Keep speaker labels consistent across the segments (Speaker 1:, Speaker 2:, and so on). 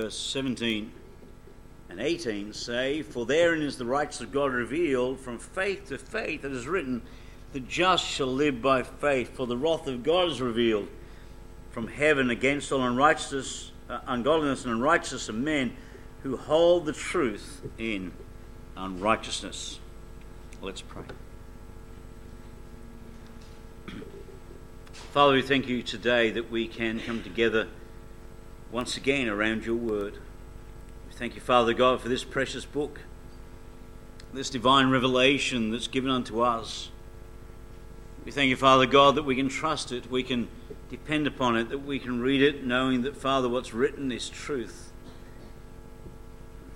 Speaker 1: verse 17 and 18 say, For therein is the righteousness of God revealed from faith to faith. It is written, The just shall live by faith, for the wrath of God is revealed from heaven against all unrighteousness, uh, ungodliness and unrighteousness of men who hold the truth in unrighteousness. Let's pray. Father, we thank you today that we can come together once again around your word. We thank you, Father God, for this precious book, this divine revelation that's given unto us. We thank you, Father God, that we can trust it, we can depend upon it, that we can read it knowing that, Father, what's written is truth.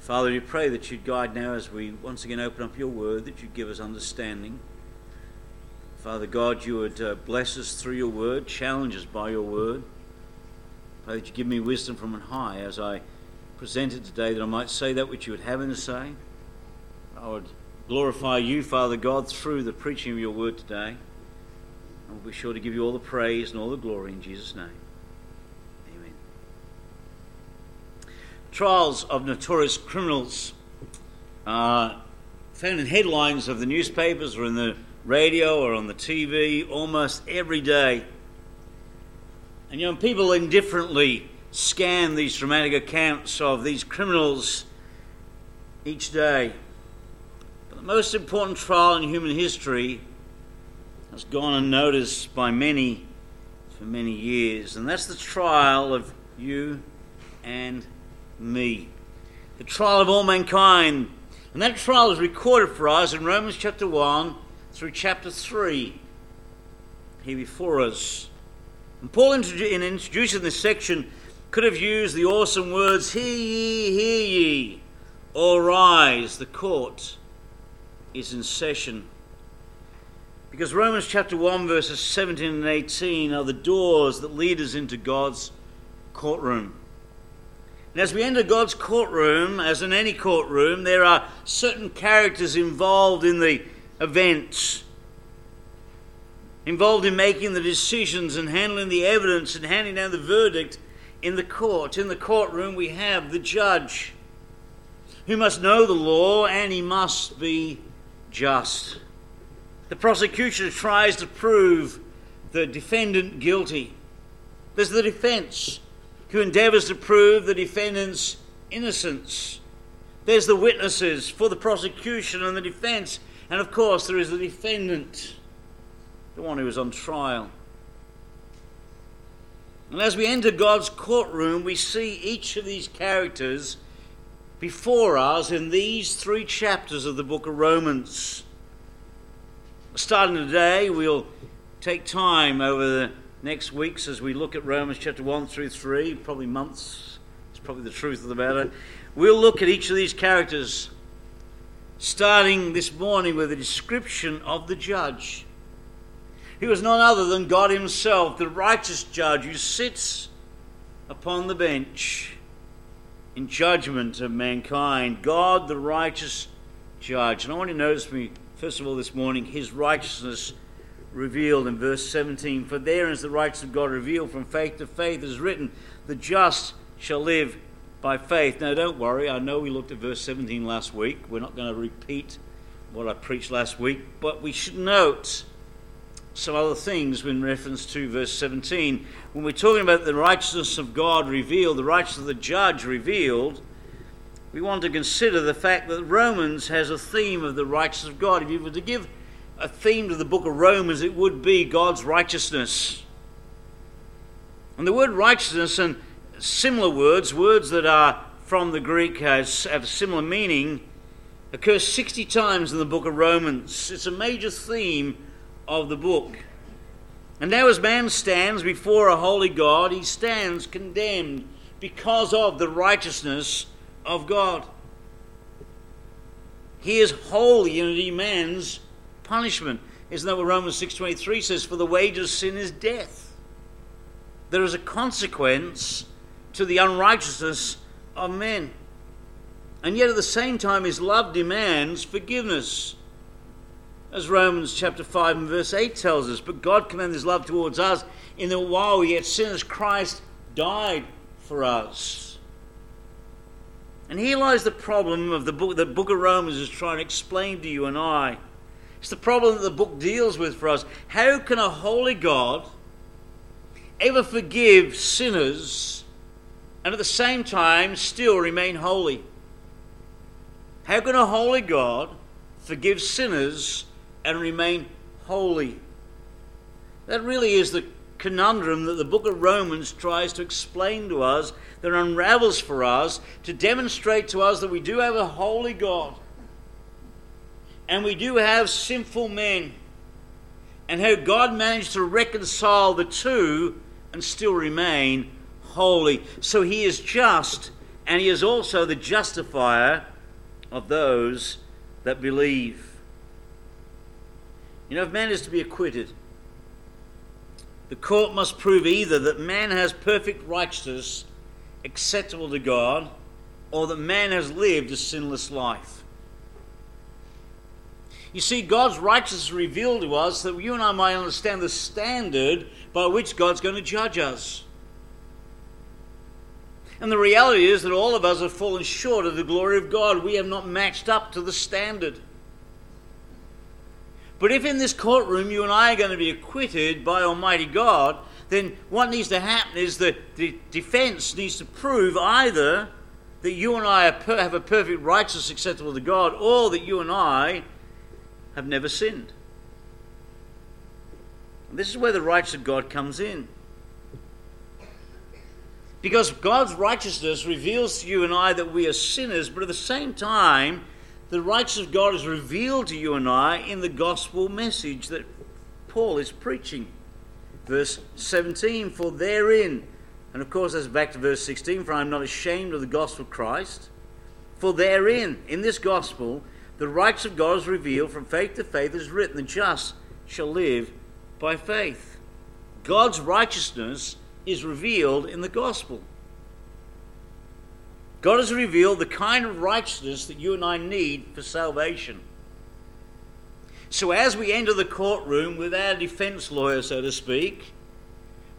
Speaker 1: Father, we pray that you'd guide now as we once again open up your word, that you'd give us understanding. Father God, you would uh, bless us through your word, challenge us by your word. Pray that you give me wisdom from on high as I present it today, that I might say that which you would have me to say. I would glorify you, Father God, through the preaching of your word today. And we'll be sure to give you all the praise and all the glory in Jesus' name. Amen. Trials of notorious criminals are found in headlines of the newspapers or in the radio or on the TV almost every day. And you know, people indifferently scan these dramatic accounts of these criminals each day. But the most important trial in human history has gone unnoticed by many for many years, and that's the trial of you and me. The trial of all mankind. And that trial is recorded for us in Romans chapter 1 through chapter 3 here before us. And Paul, in introducing this section, could have used the awesome words, Hear ye, hear ye, or rise, the court is in session. Because Romans chapter 1, verses 17 and 18 are the doors that lead us into God's courtroom. And as we enter God's courtroom, as in any courtroom, there are certain characters involved in the events involved in making the decisions and handling the evidence and handing down the verdict in the court. In the courtroom, we have the judge who must know the law and he must be just. The prosecution tries to prove the defendant guilty. There's the defense who endeavors to prove the defendant's innocence. There's the witnesses for the prosecution and the defense and of course, there is the defendant, the one who is on trial. And as we enter God's courtroom, we see each of these characters before us in these three chapters of the book of Romans. Starting today, we'll take time over the next weeks as we look at Romans chapter 1 through 3, probably months. It's probably the truth of the matter. We'll look at each of these characters starting this morning with a description of the judge. He was none other than God Himself, the righteous judge who sits upon the bench in judgment of mankind. God, the righteous judge. And I want you to notice me, first of all, this morning, His righteousness revealed in verse 17. For therein is the righteousness of God revealed from faith to faith, as written, the just shall live by faith. Now, don't worry, I know we looked at verse 17 last week. We're not going to repeat what I preached last week, but we should note some other things in reference to verse 17. When we're talking about the righteousness of God revealed, the righteousness of the judge revealed, we want to consider the fact that Romans has a theme of the righteousness of God. If you were to give a theme to the book of Romans, it would be God's righteousness. And the word righteousness and similar words, words that are from the Greek has, have a similar meaning, occur 60 times in the book of Romans. It's a major theme of the book. And now, as man stands before a holy God, he stands condemned because of the righteousness of God. He is holy and demands punishment. Isn't that what Romans 6.23 says? For the wages of sin is death. There is a consequence to the unrighteousness of men. And yet at the same time, his love demands forgiveness. As Romans chapter 5 and verse 8 tells us, but God commended his love towards us in that while we yet sinners, Christ died for us. And here lies the problem of the book the book of Romans is trying to explain to you and I. It's the problem that the book deals with for us. How can a holy God ever forgive sinners and at the same time still remain holy? How can a holy God forgive sinners and remain holy? That really is the conundrum that the book of Romans tries to explain to us, that unravels for us, to demonstrate to us that we do have a holy God and we do have sinful men, and how God managed to reconcile the two and still remain holy. So he is just, and he is also the justifier of those that believe. You know, if man is to be acquitted, the court must prove either that man has perfect righteousness acceptable to God or that man has lived a sinless life. You see, God's righteousness revealed to us that you and I might understand the standard by which God's going to judge us. And the reality is that all of us have fallen short of the glory of God. We have not matched up to the standard. But if in this courtroom you and I are going to be acquitted by Almighty God, then what needs to happen is that the defense needs to prove either that you and I have a perfect righteousness acceptable to God, or that you and I have never sinned. And this is where the righteousness of God comes in. Because God's righteousness reveals to you and I that we are sinners, but at the same time, the righteousness of God is revealed to you and I in the gospel message that Paul is preaching. Verse 17, for therein, and of course that's back to verse 16, for I am not ashamed of the gospel of Christ. For therein, in this gospel, the righteousness of God is revealed from faith to faith, as written, the just shall live by faith. God's righteousness is revealed in the gospel. God has revealed the kind of righteousness that you and I need for salvation. So, as we enter the courtroom with our defense lawyer, so to speak,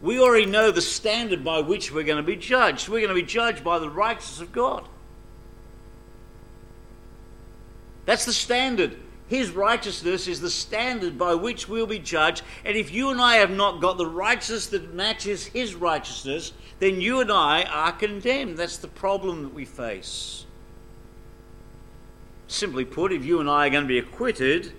Speaker 1: we already know the standard by which we're going to be judged. We're going to be judged by the righteousness of God. That's the standard. His righteousness is the standard by which we'll be judged. And if you and I have not got the righteousness that matches His righteousness, then you and I are condemned. That's the problem that we face. Simply put, if you and I are going to be acquitted,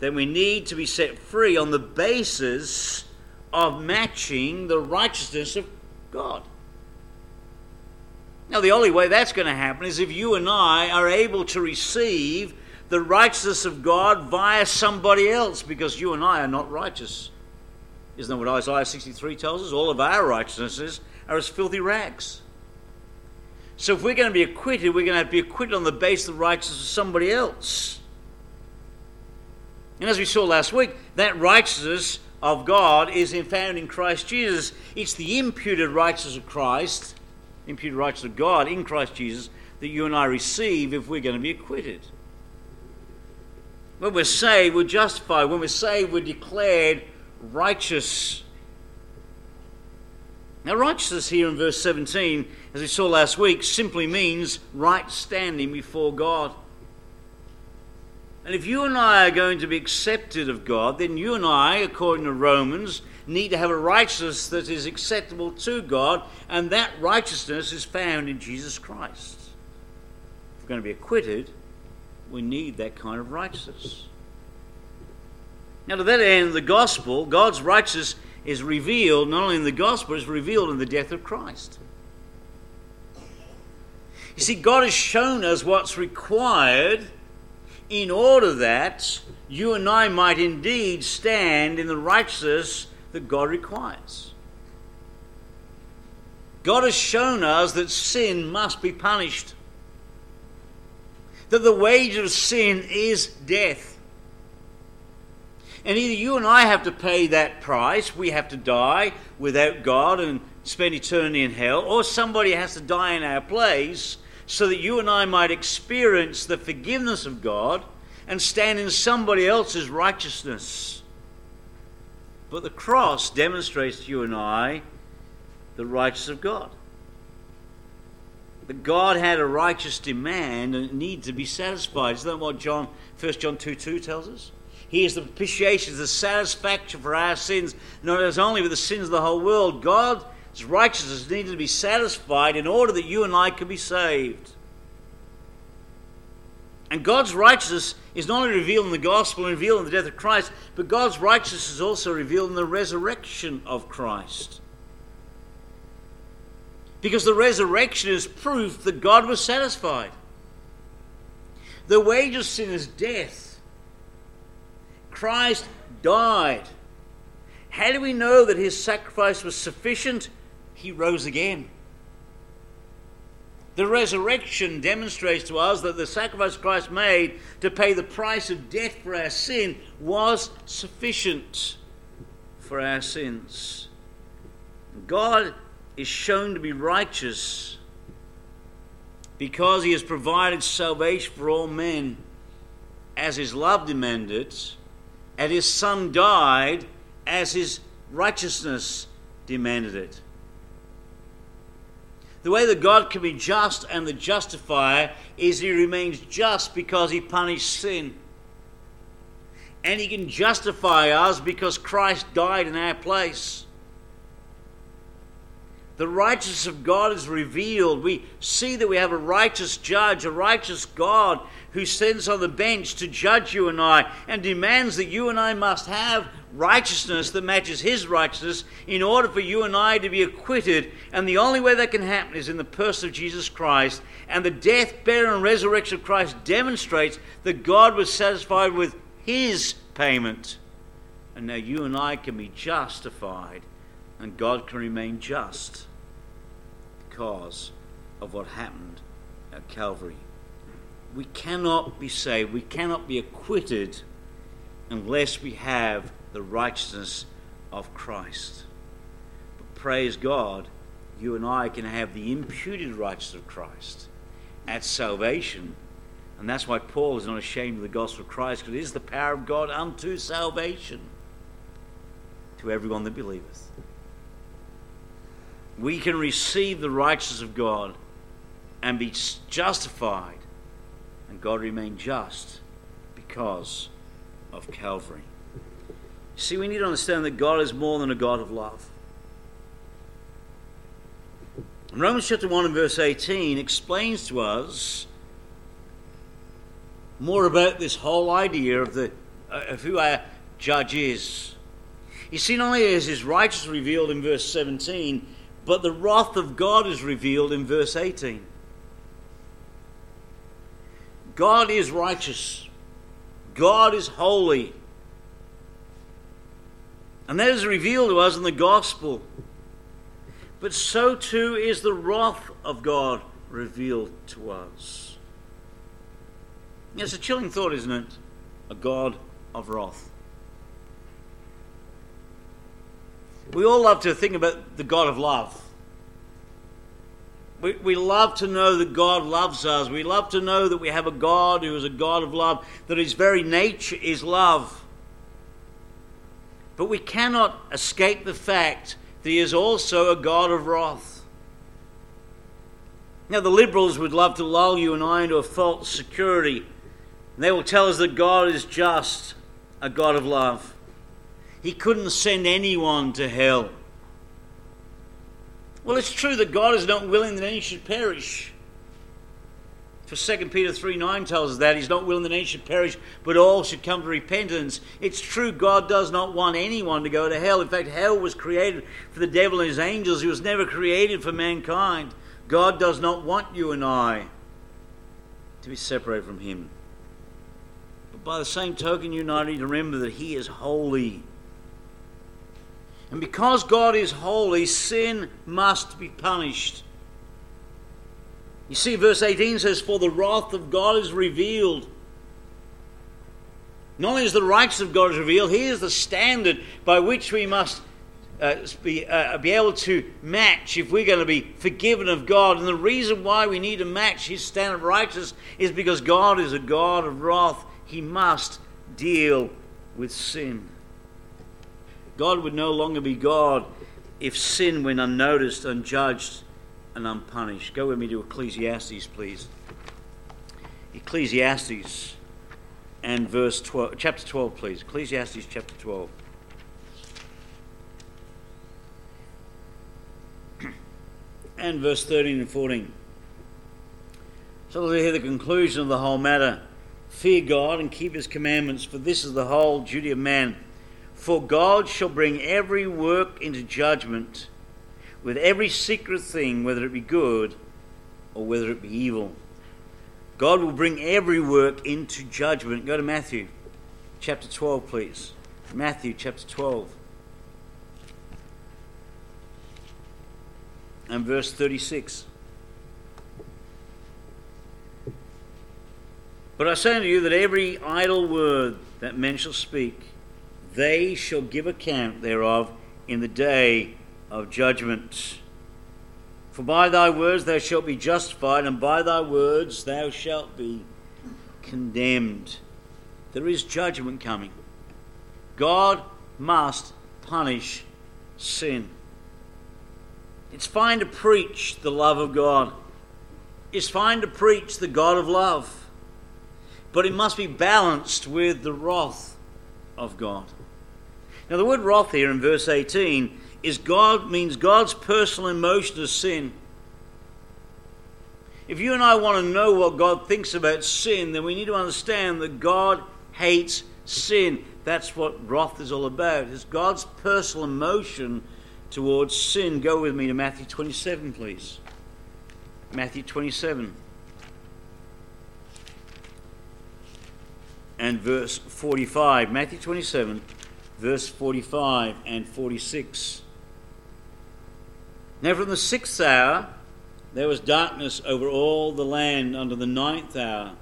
Speaker 1: then we need to be set free on the basis of matching the righteousness of God. Now, the only way that's going to happen is if you and I are able to receive the righteousness of God via somebody else, because you and I are not righteous. Isn't that what Isaiah 63 tells us? All of our righteousnesses are as filthy rags. So if we're going to be acquitted, we're going to, have to be acquitted on the basis of the righteousness of somebody else. And as we saw last week, that righteousness of God is found in Christ Jesus. It's the imputed righteousness of Christ, imputed righteousness of God in Christ Jesus, that you and I receive if we're going to be acquitted. When we're saved, we're justified. When we're saved, we're declared righteous. Now, righteousness here in verse 17, as we saw last week, simply means right standing before God. And if you and I are going to be accepted of God, then you and I, according to Romans, need to have a righteousness that is acceptable to God, and that righteousness is found in Jesus Christ. If we're going to be acquitted, we need that kind of righteousness. Now, to that end, the gospel, God's righteousness is revealed not only in the gospel, it's revealed in the death of Christ. You see, God has shown us what's required in order that you and I might indeed stand in the righteousness that God requires. God has shown us that sin must be punished, that the wage of sin is death. And either you and I have to pay that price, we have to die without God and spend eternity in hell, or somebody has to die in our place so that you and I might experience the forgiveness of God and stand in somebody else's righteousness. But the cross demonstrates to you and I the righteousness of God. That God had a righteous demand and it needed to be satisfied. Isn't that what John, 1 John 2 2 tells us? He is the propitiation, the satisfaction for our sins, not as only for the sins of the whole world. God's righteousness needed to be satisfied in order that you and I could be saved. And God's righteousness is not only revealed in the gospel and revealed in the death of Christ, but God's righteousness is also revealed in the resurrection of Christ. Because the resurrection is proof that God was satisfied. The wage of sin is death. Christ died. How do we know that his sacrifice was sufficient? He rose again. The resurrection demonstrates to us that the sacrifice Christ made to pay the price of death for our sin was sufficient for our sins. God is shown to be righteous because he has provided salvation for all men as his love demanded, and his son died as his righteousness demanded it. The way that God can be just and the justifier is he remains just because he punished sin. And he can justify us because Christ died in our place. The righteousness of God is revealed. We see that we have a righteous judge, a righteous God who sits on the bench to judge you and I and demands that you and I must have righteousness that matches his righteousness in order for you and I to be acquitted. And the only way that can happen is in the person of Jesus Christ. And the death, burial, and resurrection of Christ demonstrates that God was satisfied with his payment. And now you and I can be justified, and God can remain just because of what happened at Calvary. We cannot be saved, we cannot be acquitted unless we have the righteousness of Christ. But praise God, you and I can have the imputed righteousness of Christ at salvation. And that's why Paul is not ashamed of the gospel of Christ, because it is the power of God unto salvation to everyone that believeth. We can receive the righteousness of God and be justified, and God remain just because of Calvary. See, we need to understand that God is more than a God of love. Romans chapter 1 and verse 18 explains to us more about this whole idea of, the, uh, of who our judge is. You see, not only is his righteousness revealed in verse 17, but the wrath of God is revealed in verse 18. God is righteous. God is holy. And that is revealed to us in the gospel. But so too is the wrath of God revealed to us. It's a chilling thought, isn't it? A God of wrath. We all love to think about the God of love. We, we love to know that God loves us. We love to know that we have a God who is a God of love, that his very nature is love. But we cannot escape the fact that he is also a God of wrath. Now, the liberals would love to lull you and I into a false security. They will tell us that God is just a God of love. He couldn't send anyone to hell. Well, it's true that God is not willing that any should perish. For 2 Peter 3 9 tells us that he's not willing that any should perish, but all should come to repentance. It's true, God does not want anyone to go to hell. In fact, hell was created for the devil and his angels, it was never created for mankind. God does not want you and I to be separated from him. But by the same token, you and I need to remember that he is holy. And because God is holy, sin must be punished. You see, verse 18 says, For the wrath of God is revealed. Not only is the righteousness of God revealed, here is the standard by which we must uh, be, uh, be able to match if we're going to be forgiven of God. And the reason why we need to match his standard of righteousness is because God is a God of wrath. He must deal with sin. God would no longer be God if sin went unnoticed, unjudged, and unpunished. Go with me to Ecclesiastes, please. Ecclesiastes and verse 12, chapter 12, please. Ecclesiastes chapter 12. and verse 13 and 14. So we hear the conclusion of the whole matter. Fear God and keep his commandments, for this is the whole duty of man. For God shall bring every work into judgment with every secret thing, whether it be good or whether it be evil. God will bring every work into judgment. Go to Matthew chapter 12, please. Matthew chapter 12. And verse 36. But I say unto you that every idle word that men shall speak, they shall give account thereof in the day of judgment. For by thy words thou shalt be justified, and by thy words thou shalt be condemned. There is judgment coming. God must punish sin. It's fine to preach the love of God. It's fine to preach the God of love. But it must be balanced with the wrath of God. Now, the word wrath here in verse 18 is God means God's personal emotion of sin. If you and I want to know what God thinks about sin, then we need to understand that God hates sin. That's what wrath is all about. It's God's personal emotion towards sin. Go with me to Matthew 27, please. Matthew 27. And verse 45. Matthew 27, verse 45 and 46. Now, from the sixth hour, there was darkness over all the land under the ninth hour.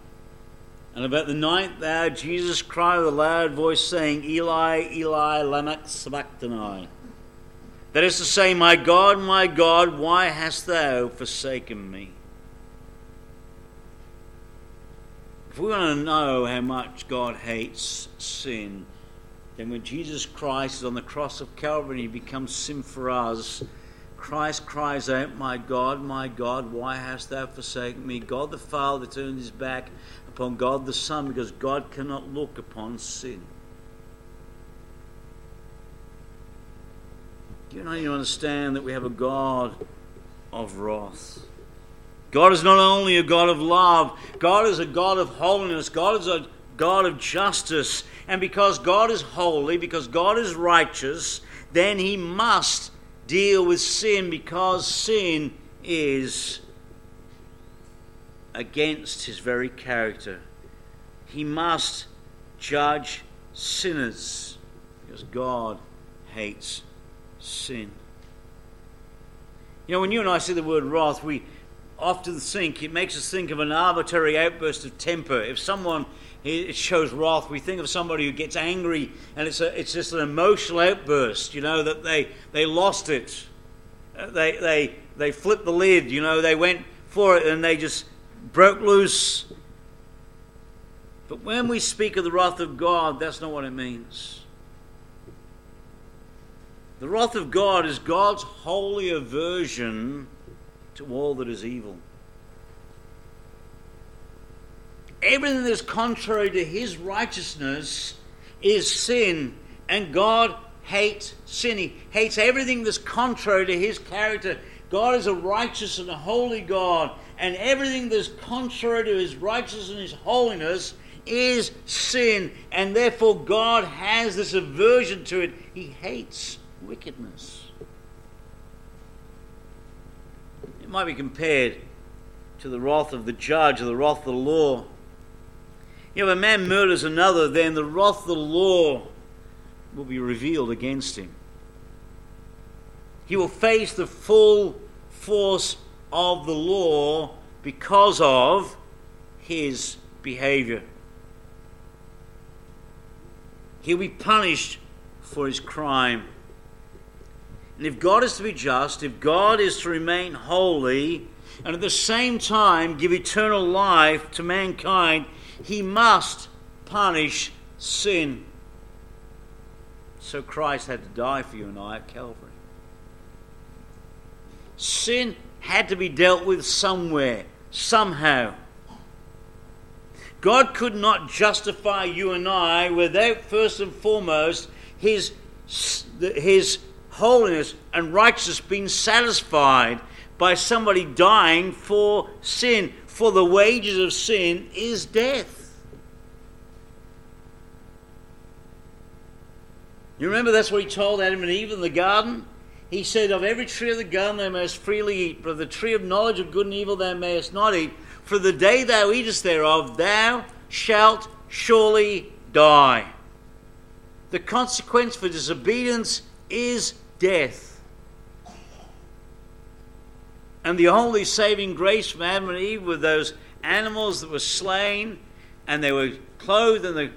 Speaker 1: And about the ninth hour, Jesus cried with a loud voice, saying, Eli, Eli, lama sabachthani. That is to say, My God, my God, why hast thou forsaken me? If we want to know how much God hates sin, then when Jesus Christ is on the cross of Calvary, he becomes sin for us Christ cries out, My God, my God, why hast thou forsaken me? God the Father turns his back upon God the Son because God cannot look upon sin. You know, you understand that we have a God of wrath. God is not only a God of love, God is a God of holiness, God is a God of justice. And because God is holy, because God is righteous, then he must deal with sin because sin is against his very character. He must judge sinners because God hates sin. You know, when you and I see the word wrath, we often think, it makes us think of an arbitrary outburst of temper. If someone it shows wrath. We think of somebody who gets angry and it's, a, it's just an emotional outburst, you know, that they, they lost it. Uh, they, they, they flipped the lid, you know, they went for it and they just broke loose. But when we speak of the wrath of God, that's not what it means. The wrath of God is God's holy aversion to all that is evil. Everything that is contrary to his righteousness is sin, and God hates sin. He hates everything that's contrary to his character. God is a righteous and a holy God, and everything that's contrary to his righteousness and his holiness is sin, and therefore God has this aversion to it. He hates wickedness. It might be compared to the wrath of the judge or the wrath of the law. If a man murders another, then the wrath of the law will be revealed against him. He will face the full force of the law because of his behavior. He'll be punished for his crime. And if God is to be just, if God is to remain holy, and at the same time give eternal life to mankind, he must punish sin. So Christ had to die for you and I at Calvary. Sin had to be dealt with somewhere, somehow. God could not justify you and I without, first and foremost, His, his holiness and righteousness being satisfied by somebody dying for sin. For the wages of sin is death. You remember that's what he told Adam and Eve in the garden? He said, Of every tree of the garden thou mayest freely eat, but of the tree of knowledge of good and evil thou mayest not eat. For the day thou eatest thereof, thou shalt surely die. The consequence for disobedience is death. And the only saving grace from Adam and Eve were those animals that were slain, and they were clothed in the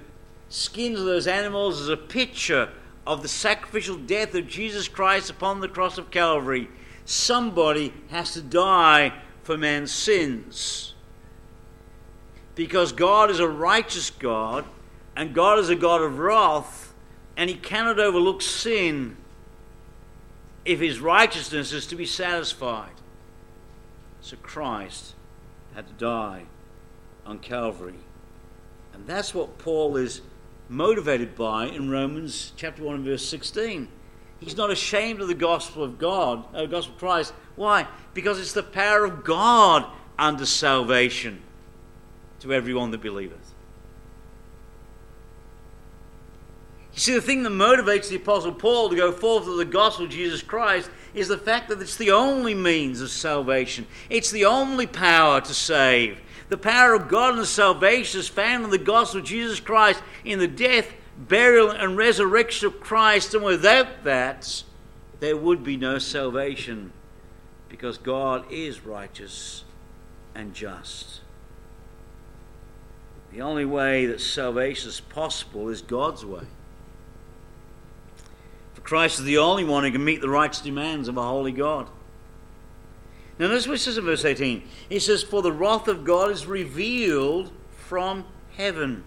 Speaker 1: skins of those animals as a picture of the sacrificial death of Jesus Christ upon the cross of Calvary, somebody has to die for man's sins. Because God is a righteous God, and God is a God of wrath, and He cannot overlook sin if His righteousness is to be satisfied. So Christ had to die on Calvary. And that's what Paul is motivated by in Romans chapter 1 and verse 16. He's not ashamed of the gospel of God, uh, gospel of Christ. Why? Because it's the power of God unto salvation to everyone that believeth. You see, the thing that motivates the Apostle Paul to go forth with the gospel of Jesus Christ is the fact that it's the only means of salvation. It's the only power to save. The power of God and salvation is found in the gospel of Jesus Christ, in the death, burial, and resurrection of Christ. And without that, there would be no salvation because God is righteous and just. The only way that salvation is possible is God's way. Christ is the only one who can meet the righteous demands of a holy God. Now, notice what it says in verse 18. He says, For the wrath of God is revealed from heaven.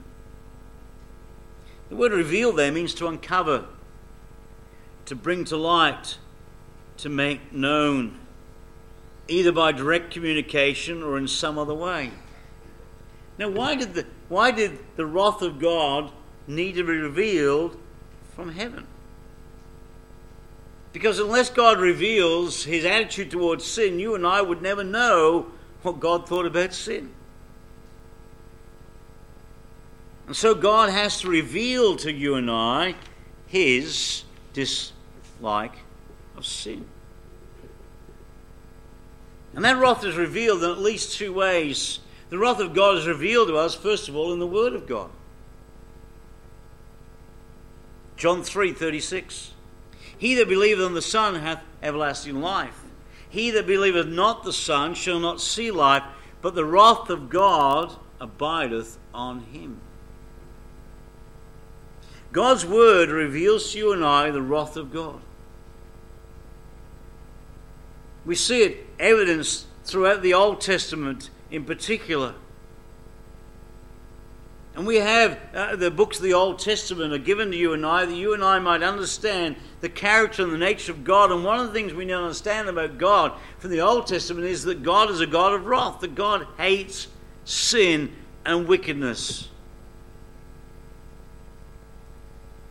Speaker 1: The word reveal there means to uncover, to bring to light, to make known, either by direct communication or in some other way. Now, why did the, why did the wrath of God need to be revealed from heaven? Because unless God reveals his attitude towards sin, you and I would never know what God thought about sin. And so God has to reveal to you and I his dislike of sin. And that wrath is revealed in at least two ways. The wrath of God is revealed to us, first of all, in the Word of God. John 3 36. He that believeth on the Son hath everlasting life. He that believeth not the Son shall not see life, but the wrath of God abideth on him. God's word reveals to you and I the wrath of God. We see it evidenced throughout the Old Testament in particular. And we have uh, the books of the Old Testament are given to you and I that you and I might understand the character and the nature of God. And one of the things we need to understand about God from the Old Testament is that God is a God of wrath, that God hates sin and wickedness.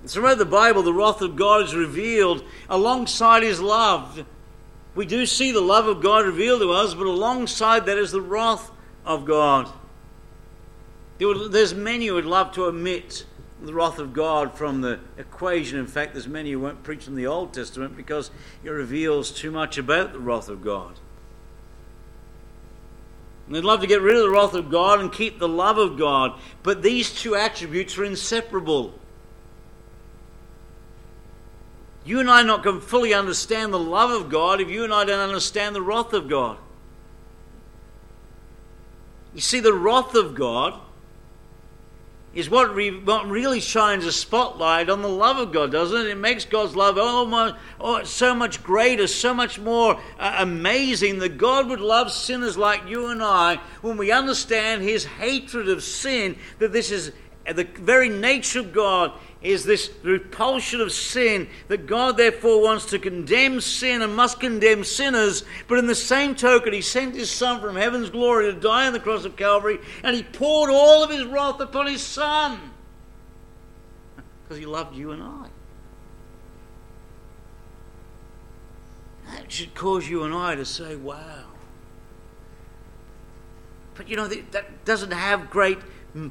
Speaker 1: Throughout the Bible, the wrath of God is revealed alongside His love. We do see the love of God revealed to us, but alongside that is the wrath of God. There's many who would love to omit the wrath of God from the equation. In fact, there's many who won't preach from the Old Testament because it reveals too much about the wrath of God. And they'd love to get rid of the wrath of God and keep the love of God. But these two attributes are inseparable. You and I not can fully understand the love of God if you and I don't understand the wrath of God. You see, the wrath of God is what, re, what really shines a spotlight on the love of God, doesn't it? It makes God's love almost oh, so much greater, so much more uh, amazing that God would love sinners like you and I when we understand His hatred of sin, that this is the very nature of God is this repulsion of sin, that God therefore wants to condemn sin and must condemn sinners. But in the same token, He sent His Son from heaven's glory to die on the cross of Calvary, and He poured all of His wrath upon His Son because He loved you and I. That should cause you and I to say, wow. But you know, that doesn't have great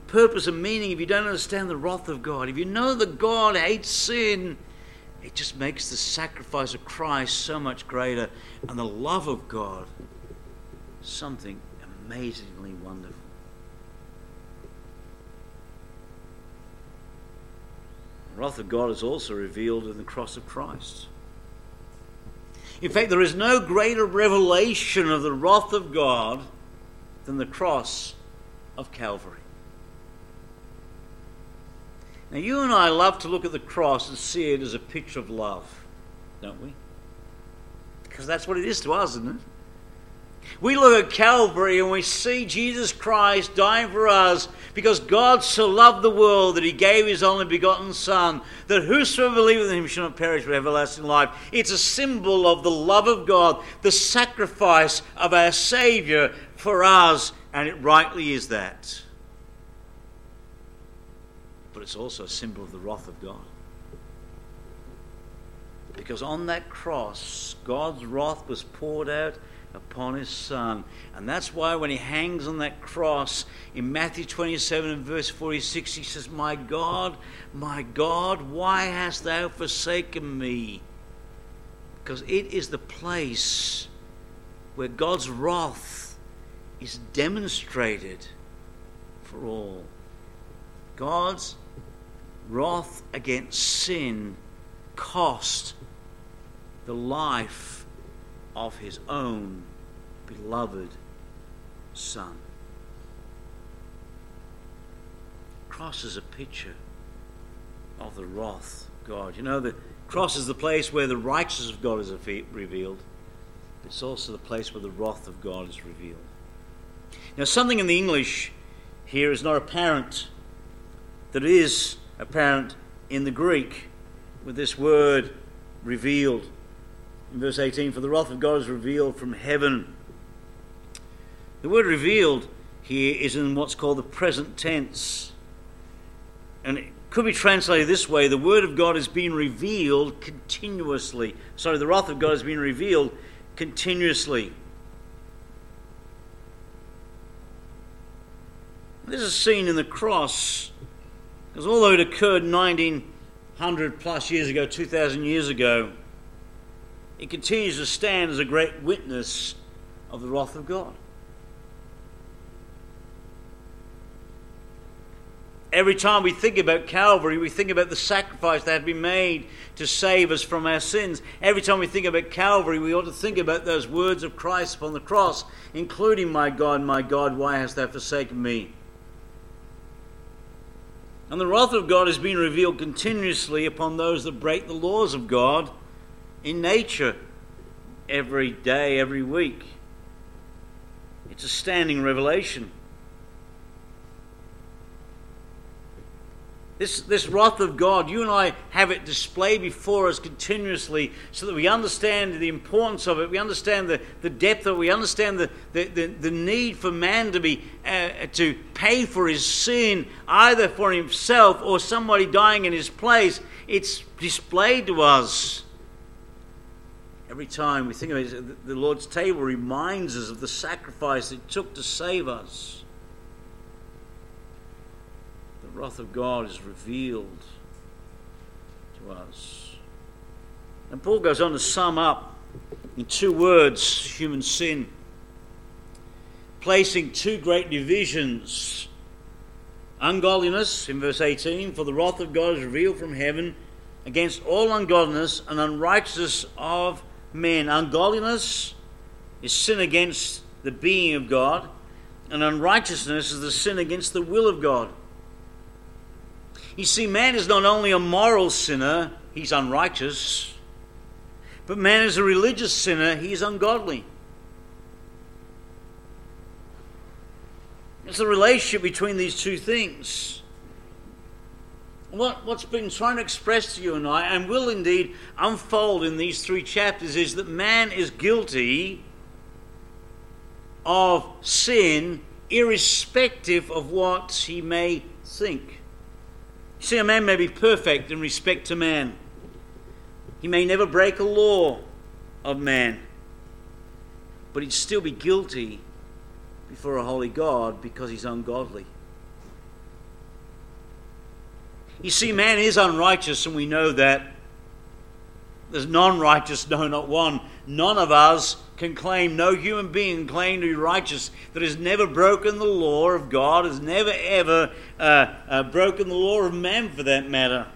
Speaker 1: purpose and meaning if you don't understand the wrath of God. If you know that God hates sin, it just makes the sacrifice of Christ so much greater and the love of God something amazingly wonderful. The wrath of God is also revealed in the cross of Christ. In fact, there is no greater revelation of the wrath of God than the cross of Calvary. Now, you and I love to look at the cross and see it as a picture of love, don't we? Because that's what it is to us, isn't it? We look at Calvary and we see Jesus Christ dying for us because God so loved the world that he gave his only begotten Son, that whosoever believeth in him shall not perish but have everlasting life. It's a symbol of the love of God, the sacrifice of our Savior for us, and it rightly is that it's also a symbol of the wrath of God. Because on that cross, God's wrath was poured out upon his son. And that's why when he hangs on that cross in Matthew 27 and verse 46, he says, My God, my God, why hast thou forsaken me? Because it is the place where God's wrath is demonstrated for all. God's wrath against sin cost the life of his own beloved Son. Cross is a picture of the wrath of God. You know, the cross is the place where the righteousness of God is revealed. It's also the place where the wrath of God is revealed. Now, something in the English here is not apparent that is apparent in the Greek with this word revealed. In verse 18, for the wrath of God is revealed from heaven. The word revealed here is in what's called the present tense. And it could be translated this way the word of God is being revealed continuously. Sorry, the wrath of God is being revealed continuously. This is seen in the cross because although it occurred 1900 plus years ago, 2000 years ago, it continues to stand as a great witness of the wrath of God. Every time we think about Calvary, we think about the sacrifice that had been made to save us from our sins. Every time we think about Calvary, we ought to think about those words of Christ upon the cross, including, My God, my God, why hast thou forsaken me? And the wrath of God is being revealed continuously upon those that break the laws of God in nature every day, every week. It's a standing revelation. This, this wrath of God, you and I have it displayed before us continuously so that we understand the importance of it, we understand the, the depth of it, we understand the, the, the, the need for man to, be, uh, to pay for his sin, either for himself or somebody dying in his place. It's displayed to us. Every time we think of it, the Lord's table reminds us of the sacrifice it took to save us wrath of God is revealed to us. And Paul goes on to sum up in two words human sin, placing two great divisions ungodliness in verse 18, for the wrath of God is revealed from heaven against all ungodliness and unrighteousness of men. Ungodliness is sin against the being of God, and unrighteousness is the sin against the will of God. You see, man is not only a moral sinner, he's unrighteous, but man is a religious sinner, he's ungodly. It's the relationship between these two things. what, what's been trying to express to you and I, and will indeed unfold in these three chapters, is that man is guilty of sin irrespective of what he may think. See, a man may be perfect in respect to man, he may never break a law of man, but he'd still be guilty before a holy God because he's ungodly. You see, man is unrighteous, and we know that. There's none righteous, no, not one. None of us can claim, no human being can claim to be righteous that has never broken the law of God, has never ever uh, uh, broken the law of man for that matter.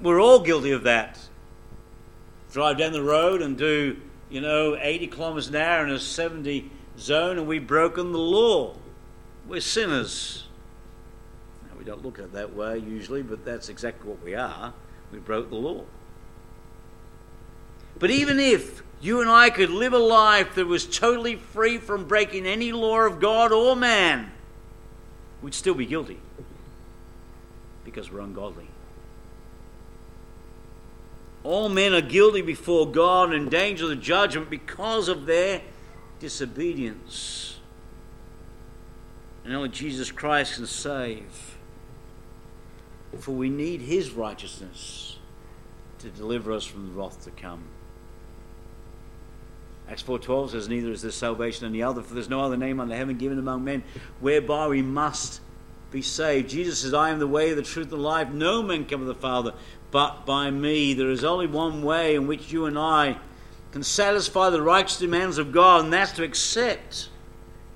Speaker 1: We're all guilty of that. Drive down the road and do, you know, 80 kilometers an hour in a 70 zone, and we've broken the law. We're sinners. Now, we don't look at it that way usually, but that's exactly what we are. We broke the law. But even if you and I could live a life that was totally free from breaking any law of God or man, we'd still be guilty because we're ungodly. All men are guilty before God and in danger of the judgment because of their disobedience. And only Jesus Christ can save. For we need his righteousness to deliver us from the wrath to come. Acts 4.12 says, Neither is there salvation in the other, for there's no other name under heaven given among men whereby we must be saved. Jesus says, I am the way, the truth, and the life. No man come to the Father but by me. There is only one way in which you and I can satisfy the righteous demands of God, and that's to accept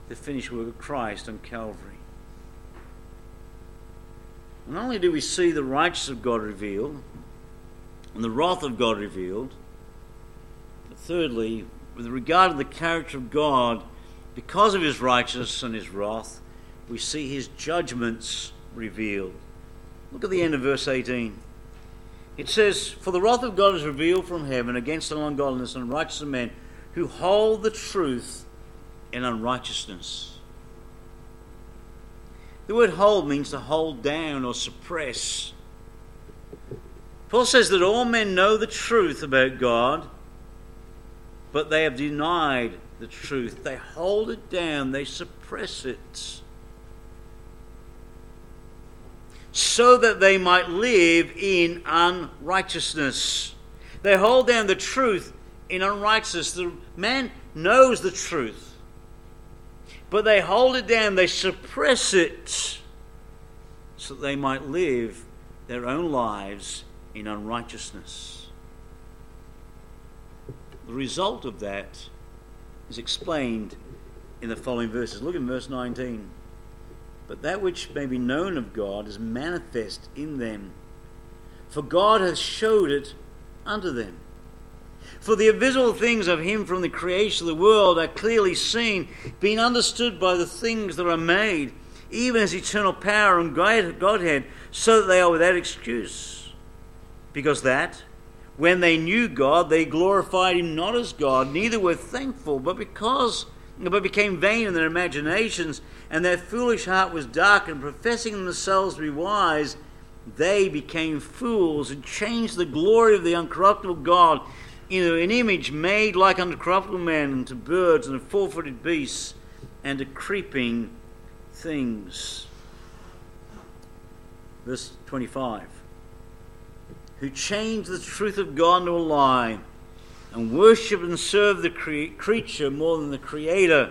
Speaker 1: the finished work of Christ on Calvary. Not only do we see the righteousness of God revealed and the wrath of God revealed, but thirdly, with regard to the character of God, because of his righteousness and his wrath, we see his judgments revealed. Look at the end of verse 18. It says, For the wrath of God is revealed from heaven against ungodliness and unrighteous men who hold the truth in unrighteousness. The word hold means to hold down or suppress. Paul says that all men know the truth about God but they have denied the truth. They hold it down, they suppress it. So that they might live in unrighteousness. They hold down the truth in unrighteousness. The man knows the truth, but they hold it down, they suppress it, so that they might live their own lives in unrighteousness. The result of that is explained in the following verses. Look at verse 19. But that which may be known of God is manifest in them, for God hath showed it unto them. For the invisible things of him from the creation of the world are clearly seen, being understood by the things that are made, even as eternal power and Godhead, so that they are without excuse. Because that, when they knew God, they glorified him not as God, neither were thankful, but because but became vain in their imaginations, and their foolish heart was darkened, professing themselves to be wise, they became fools and changed the glory of the uncorruptible God into an image made like unto corruptible men, and to birds and to four footed beasts, and to creeping things. Verse 25 who change the truth of God into a lie and worship and serve the cre- creature more than the Creator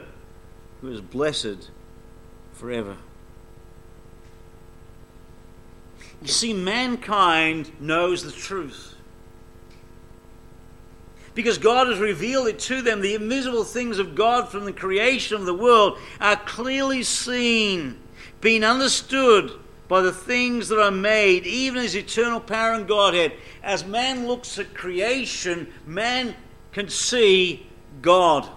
Speaker 1: who is blessed forever. You see, mankind knows the truth. Because God has revealed it to them, the invisible things of God from the creation of the world are clearly seen, being understood by the things that are made, even as eternal power and Godhead. As man looks at creation, man can see God.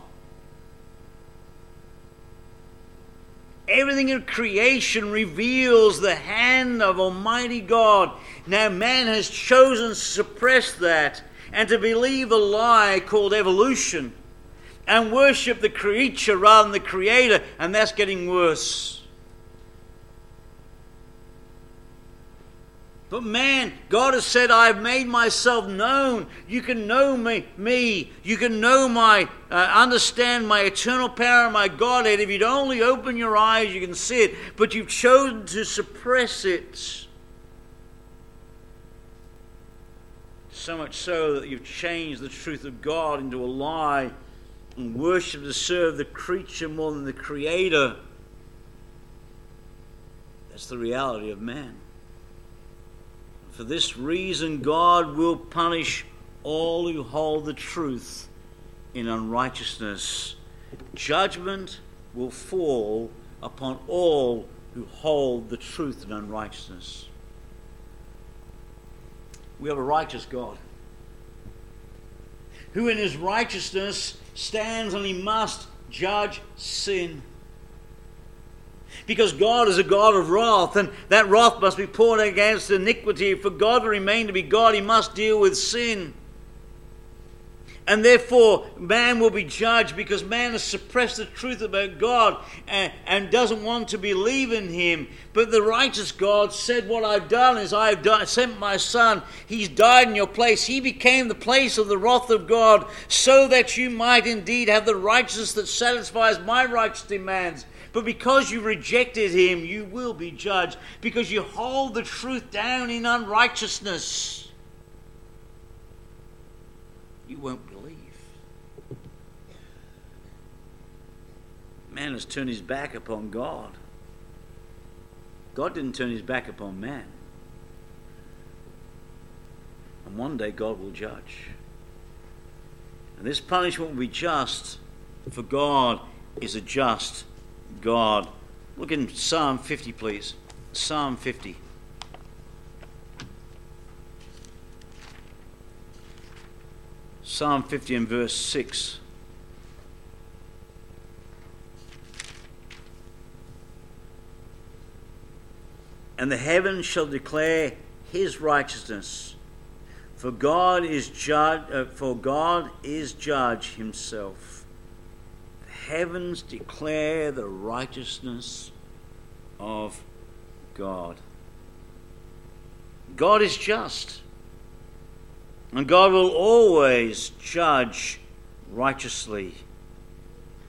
Speaker 1: Everything in creation reveals the hand of Almighty God. Now, man has chosen to suppress that and to believe a lie called evolution and worship the creature rather than the creator, and that's getting worse. But man, God has said, I have made myself known. You can know me, me. You can know my, uh, understand my eternal power and my Godhead. If you'd only open your eyes, you can see it. But you've chosen to suppress it. So much so that you've changed the truth of God into a lie and worship to serve the creature more than the Creator. That's the reality of man. For this reason, God will punish all who hold the truth in unrighteousness. Judgment will fall upon all who hold the truth in unrighteousness. We have a righteous God who, in his righteousness, stands and he must judge sin. Because God is a God of wrath, and that wrath must be poured against iniquity. For God to remain to be God, he must deal with sin. And therefore, man will be judged because man has suppressed the truth about God and, and, doesn't want to believe in Him. But the righteous God said, What I've done is I have sent my Son. He's died in your place. He became the place of the wrath of God so that you might indeed have the righteousness that satisfies my righteous demands. But because you rejected Him, you will be judged because you hold the truth down in unrighteousness. You won't believe. Man has turned his back upon God. God didn't turn his back upon man. And one day God will judge. And this punishment will be just, for God is a just God. Look in Psalm 50, please. Psalm 50. Psalm 50 and verse 6. and the heavens shall declare his righteousness. For God is judge, uh, for God is judge himself. Heavens declare the righteousness of God. God is just. And God will always judge righteously.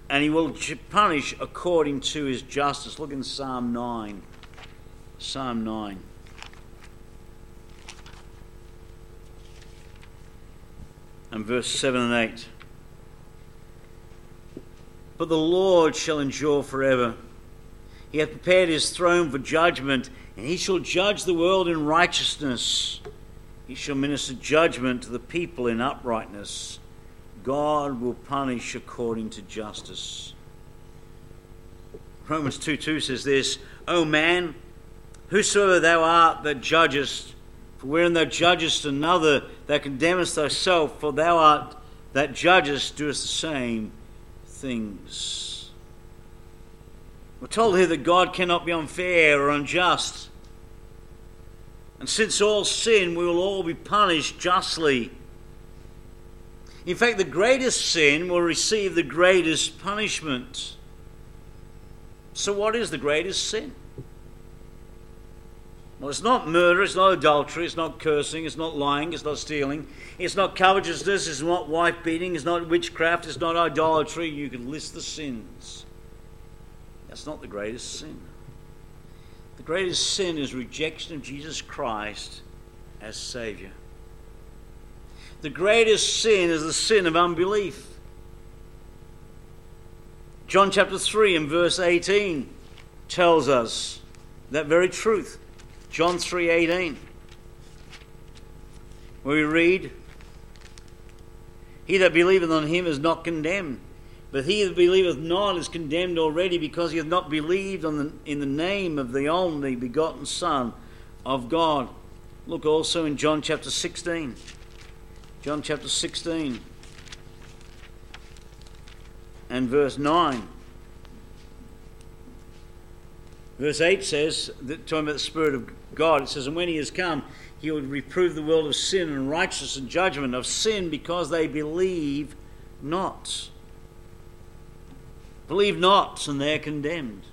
Speaker 1: And he will punish according to his justice. Look in Psalm 9. Psalm 9. And verse 7 and 8. But the Lord shall endure forever. He hath prepared his throne for judgment, and he shall judge the world in righteousness. He shall minister judgment to the people in uprightness. God will punish according to justice. Romans 2 2 says this O man, Whosoever thou art that judgest, for wherein thou judgest another, thou condemnest thyself, for thou art that judgest, doest the same things. We're told here that God cannot be unfair or unjust. And since all sin, we will all be punished justly. In fact, the greatest sin will receive the greatest punishment. So, what is the greatest sin? Well, it's not murder, it's not adultery, it's not cursing, it's not lying, it's not stealing, it's not covetousness, it's not wife beating, it's not witchcraft, it's not idolatry. You can list the sins. That's not the greatest sin. The greatest sin is rejection of Jesus Christ as Savior. The greatest sin is the sin of unbelief. John chapter 3 and verse 18 tells us that very truth. John 3:18 where we read He that believeth on him is not condemned but he that believeth not is condemned already because he hath not believed on the, in the name of the only begotten Son of God. Look also in John chapter 16. John chapter 16 and verse 9. Verse 8 says, that talking about the Spirit of God, it says, And when he has come, he will reprove the world of sin and righteousness and judgment, of sin because they believe not. Believe not, and they're condemned.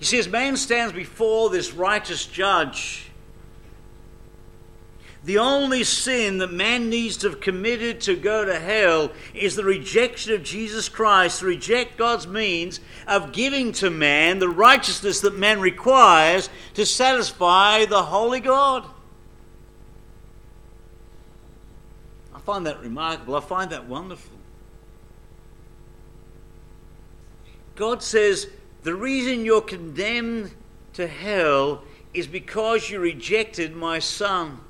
Speaker 1: See, as man stands before this righteous judge, the only sin that man needs to have committed to go to hell is the rejection of Jesus Christ, to reject God's means of giving to man the righteousness that man requires to satisfy the holy God. I find that remarkable. I find that wonderful. God says the reason you're condemned to hell is because you rejected my son.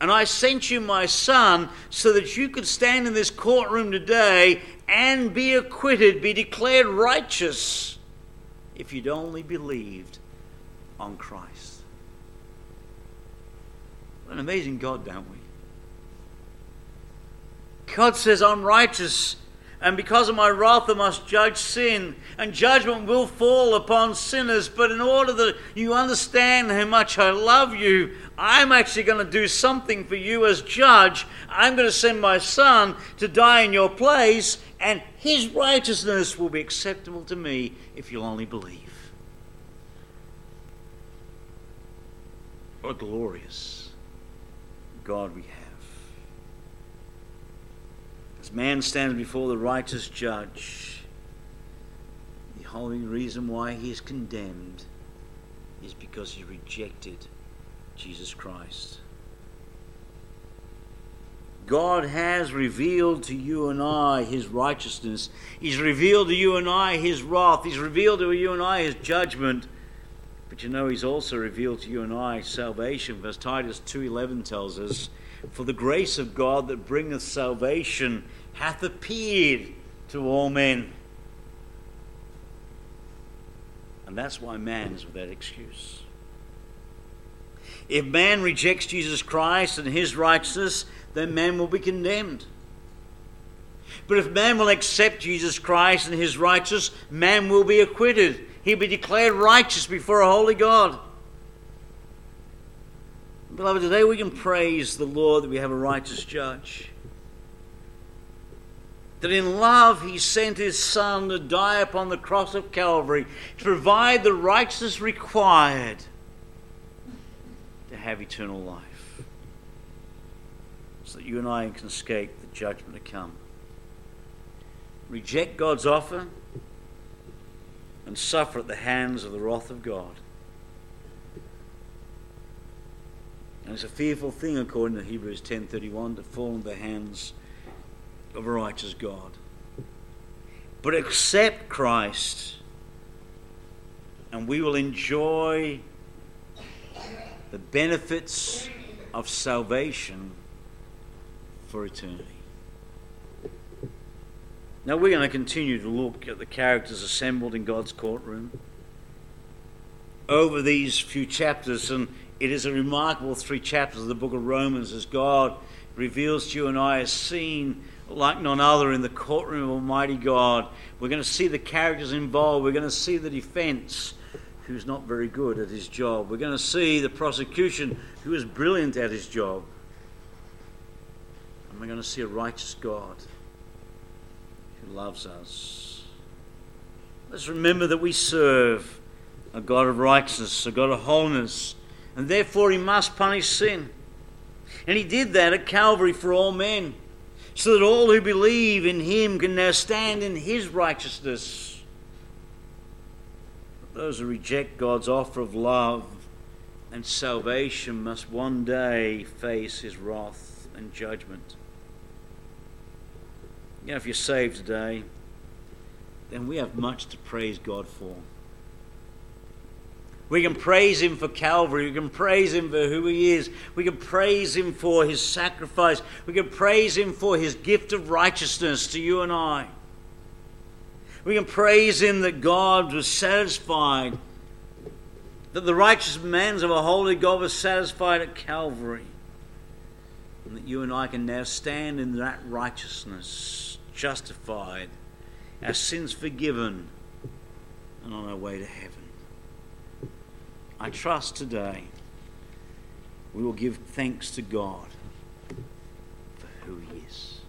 Speaker 1: And I sent you my son so that you could stand in this courtroom today and be acquitted, be declared righteous, if you'd only believed on Christ. What an amazing God, don't we? God says, I'm righteous and because of my wrath, I must judge sin, and judgment will fall upon sinners. But in order that you understand how much I love you, I'm actually going to do something for you as judge. I'm going to send my son to die in your place, and his righteousness will be acceptable to me if you'll only believe. What a glorious God we have. As man stands before the righteous judge, the only reason why he is condemned is because he rejected Jesus Christ. God has revealed to you and I his righteousness. He's revealed to you and I his wrath. He's revealed to you and I his judgment. But you know he's also revealed to you and I salvation. As Titus 2:11 tells us, for the grace of God that bringeth salvation hath appeared to all men. And that's why man is without excuse. If man rejects Jesus Christ and his righteousness, then man will be condemned. But if man will accept Jesus Christ and his righteousness, man will be acquitted. He'll be declared righteous before a holy God. Beloved, today we can praise the Lord that we have a righteous judge. That in love he sent his Son to die upon the cross of Calvary to provide the righteousness required to have eternal life. So that you and I can escape the judgment to come. Reject God's offer and suffer at the hands of the wrath of God. And it's a fearful thing, according to Hebrews 10.31, to fall into the hands of a righteous God. But accept Christ, and we will enjoy the benefits of salvation for eternity. Now, we're going to continue to look at the characters assembled in God's courtroom over these few chapters, and it is a remarkable three chapters of the book of Romans as God reveals to you and I a scene like none other in the courtroom of Almighty God. We're going to see the characters involved. We're going to see the defense, who's not very good at his job. We're going to see the prosecution, who is brilliant at his job. And we're going to see a righteous God who loves us. Let's remember that we serve a God of righteousness, a God of wholeness, and therefore he must punish sin. And he did that at Calvary for all men, so that all who believe in him can now stand in his righteousness. But those who reject God's offer of love and salvation must one day face his wrath and judgment. You know, if you're saved today, then we have much to praise God for. We can praise him for Calvary. We can praise him for who he is. We can praise him for his sacrifice. We can praise him for his gift of righteousness to you and I. We can praise him that God was satisfied, that the righteous man's of a holy God was satisfied at Calvary, and that you and I can now stand in that righteousness, justified, our sins forgiven, and on our way to heaven. I trust today we will give thanks to God for who He is.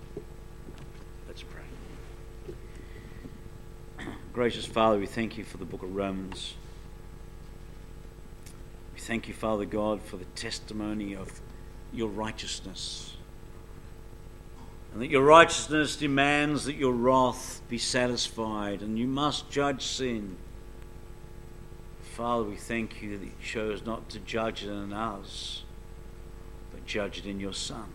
Speaker 1: Let's pray. gracious Father, we thank you for the book of Romans. We thank you, Father God, for the testimony of your righteousness. And that your righteousness demands that your wrath be satisfied, and you must judge sin. Father, we thank you that you chose not to judge it in us, but judge it in your Son.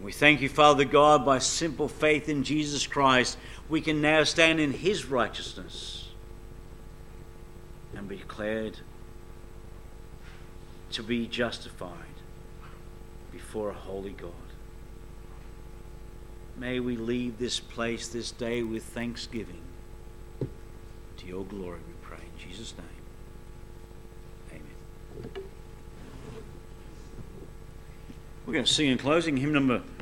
Speaker 1: We thank you, Father God, by simple faith in Jesus Christ, we can now stand in his righteousness and be declared to be justified before a holy God. May we leave this place this day with thanksgiving. To your glory, we pray. In Jesus' name, amen. We're going to sing in closing hymn number